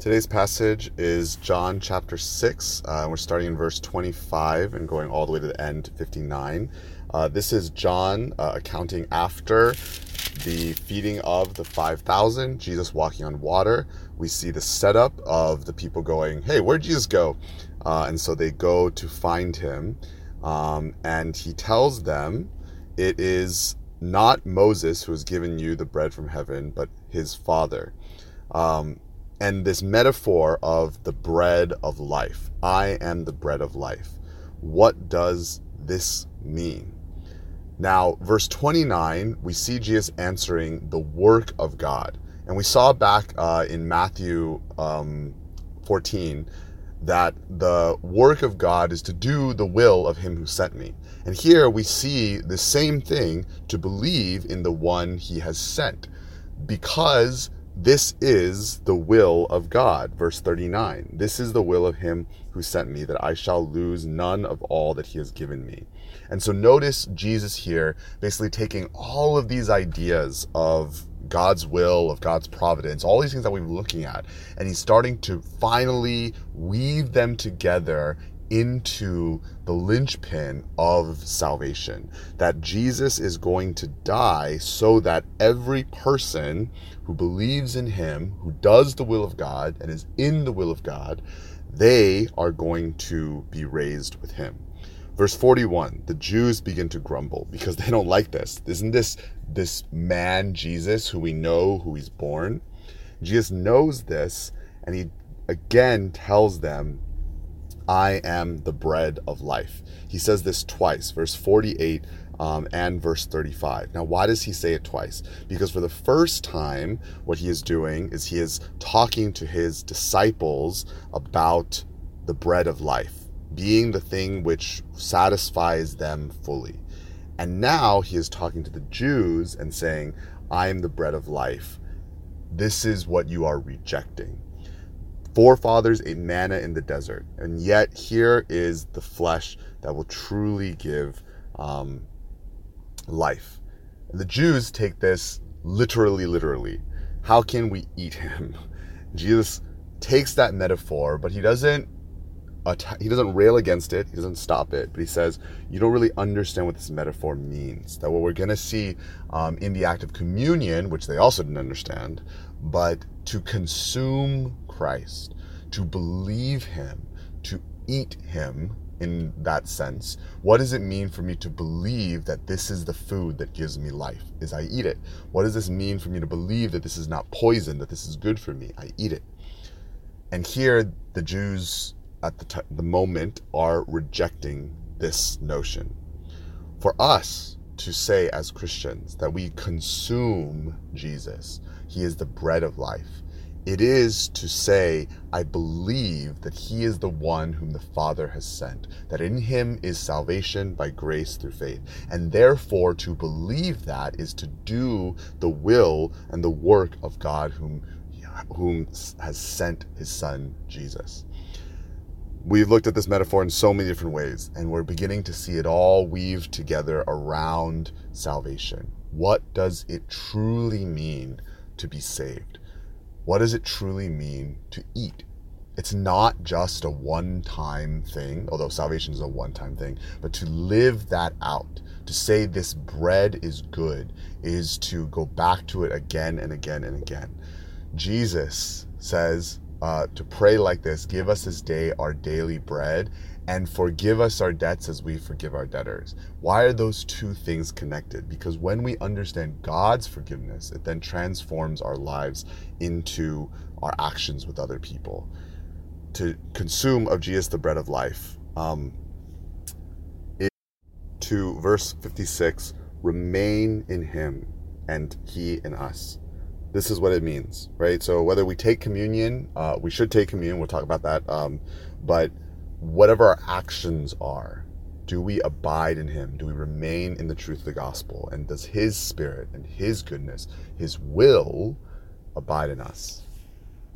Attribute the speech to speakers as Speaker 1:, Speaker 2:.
Speaker 1: Today's passage is John chapter 6. Uh, we're starting in verse 25 and going all the way to the end, 59. Uh, this is John uh, accounting after the feeding of the 5,000, Jesus walking on water. We see the setup of the people going, Hey, where'd Jesus go? Uh, and so they go to find him. Um, and he tells them, It is not Moses who has given you the bread from heaven, but his Father. Um, and this metaphor of the bread of life. I am the bread of life. What does this mean? Now, verse 29, we see Jesus answering the work of God. And we saw back uh, in Matthew um, 14 that the work of God is to do the will of him who sent me. And here we see the same thing to believe in the one he has sent because this is the will of God. Verse 39 This is the will of him who sent me, that I shall lose none of all that he has given me. And so notice Jesus here basically taking all of these ideas of God's will, of God's providence, all these things that we've been looking at, and he's starting to finally weave them together into the linchpin of salvation. That Jesus is going to die so that every person who believes in him, who does the will of God and is in the will of God, they are going to be raised with him. Verse 41, the Jews begin to grumble because they don't like this. Isn't this this man Jesus who we know who he's born? Jesus knows this and he again tells them I am the bread of life. He says this twice, verse 48 um, and verse 35. Now, why does he say it twice? Because for the first time, what he is doing is he is talking to his disciples about the bread of life, being the thing which satisfies them fully. And now he is talking to the Jews and saying, I am the bread of life. This is what you are rejecting forefathers ate manna in the desert, and yet here is the flesh that will truly give um, life. And the Jews take this literally, literally. How can we eat him? Jesus takes that metaphor, but he doesn't he doesn't rail against it. He doesn't stop it, but he says you don't really understand what this metaphor means. That what we're going to see um, in the act of communion, which they also didn't understand, but to consume Christ, to believe Him, to eat Him in that sense. What does it mean for me to believe that this is the food that gives me life? Is I eat it. What does this mean for me to believe that this is not poison, that this is good for me? I eat it. And here, the Jews at the, t- the moment are rejecting this notion. For us to say as Christians that we consume Jesus, He is the bread of life, it is to say, I believe that He is the one whom the Father has sent, that in Him is salvation by grace through faith. And therefore, to believe that is to do the will and the work of God whom, whom has sent His Son, Jesus. We've looked at this metaphor in so many different ways, and we're beginning to see it all weave together around salvation. What does it truly mean to be saved? What does it truly mean to eat? It's not just a one time thing, although salvation is a one time thing, but to live that out, to say this bread is good, is to go back to it again and again and again. Jesus says, uh, to pray like this Give us this day our daily bread, and forgive us our debts as we forgive our debtors. Why are those two things connected? Because when we understand God's forgiveness, it then transforms our lives into our actions with other people. To consume of Jesus, the bread of life, um, to verse 56 remain in him and he in us this is what it means, right? So whether we take communion, uh, we should take communion. We'll talk about that. Um, but whatever our actions are, do we abide in Him? Do we remain in the truth of the gospel? And does His Spirit and His goodness, His will, abide in us?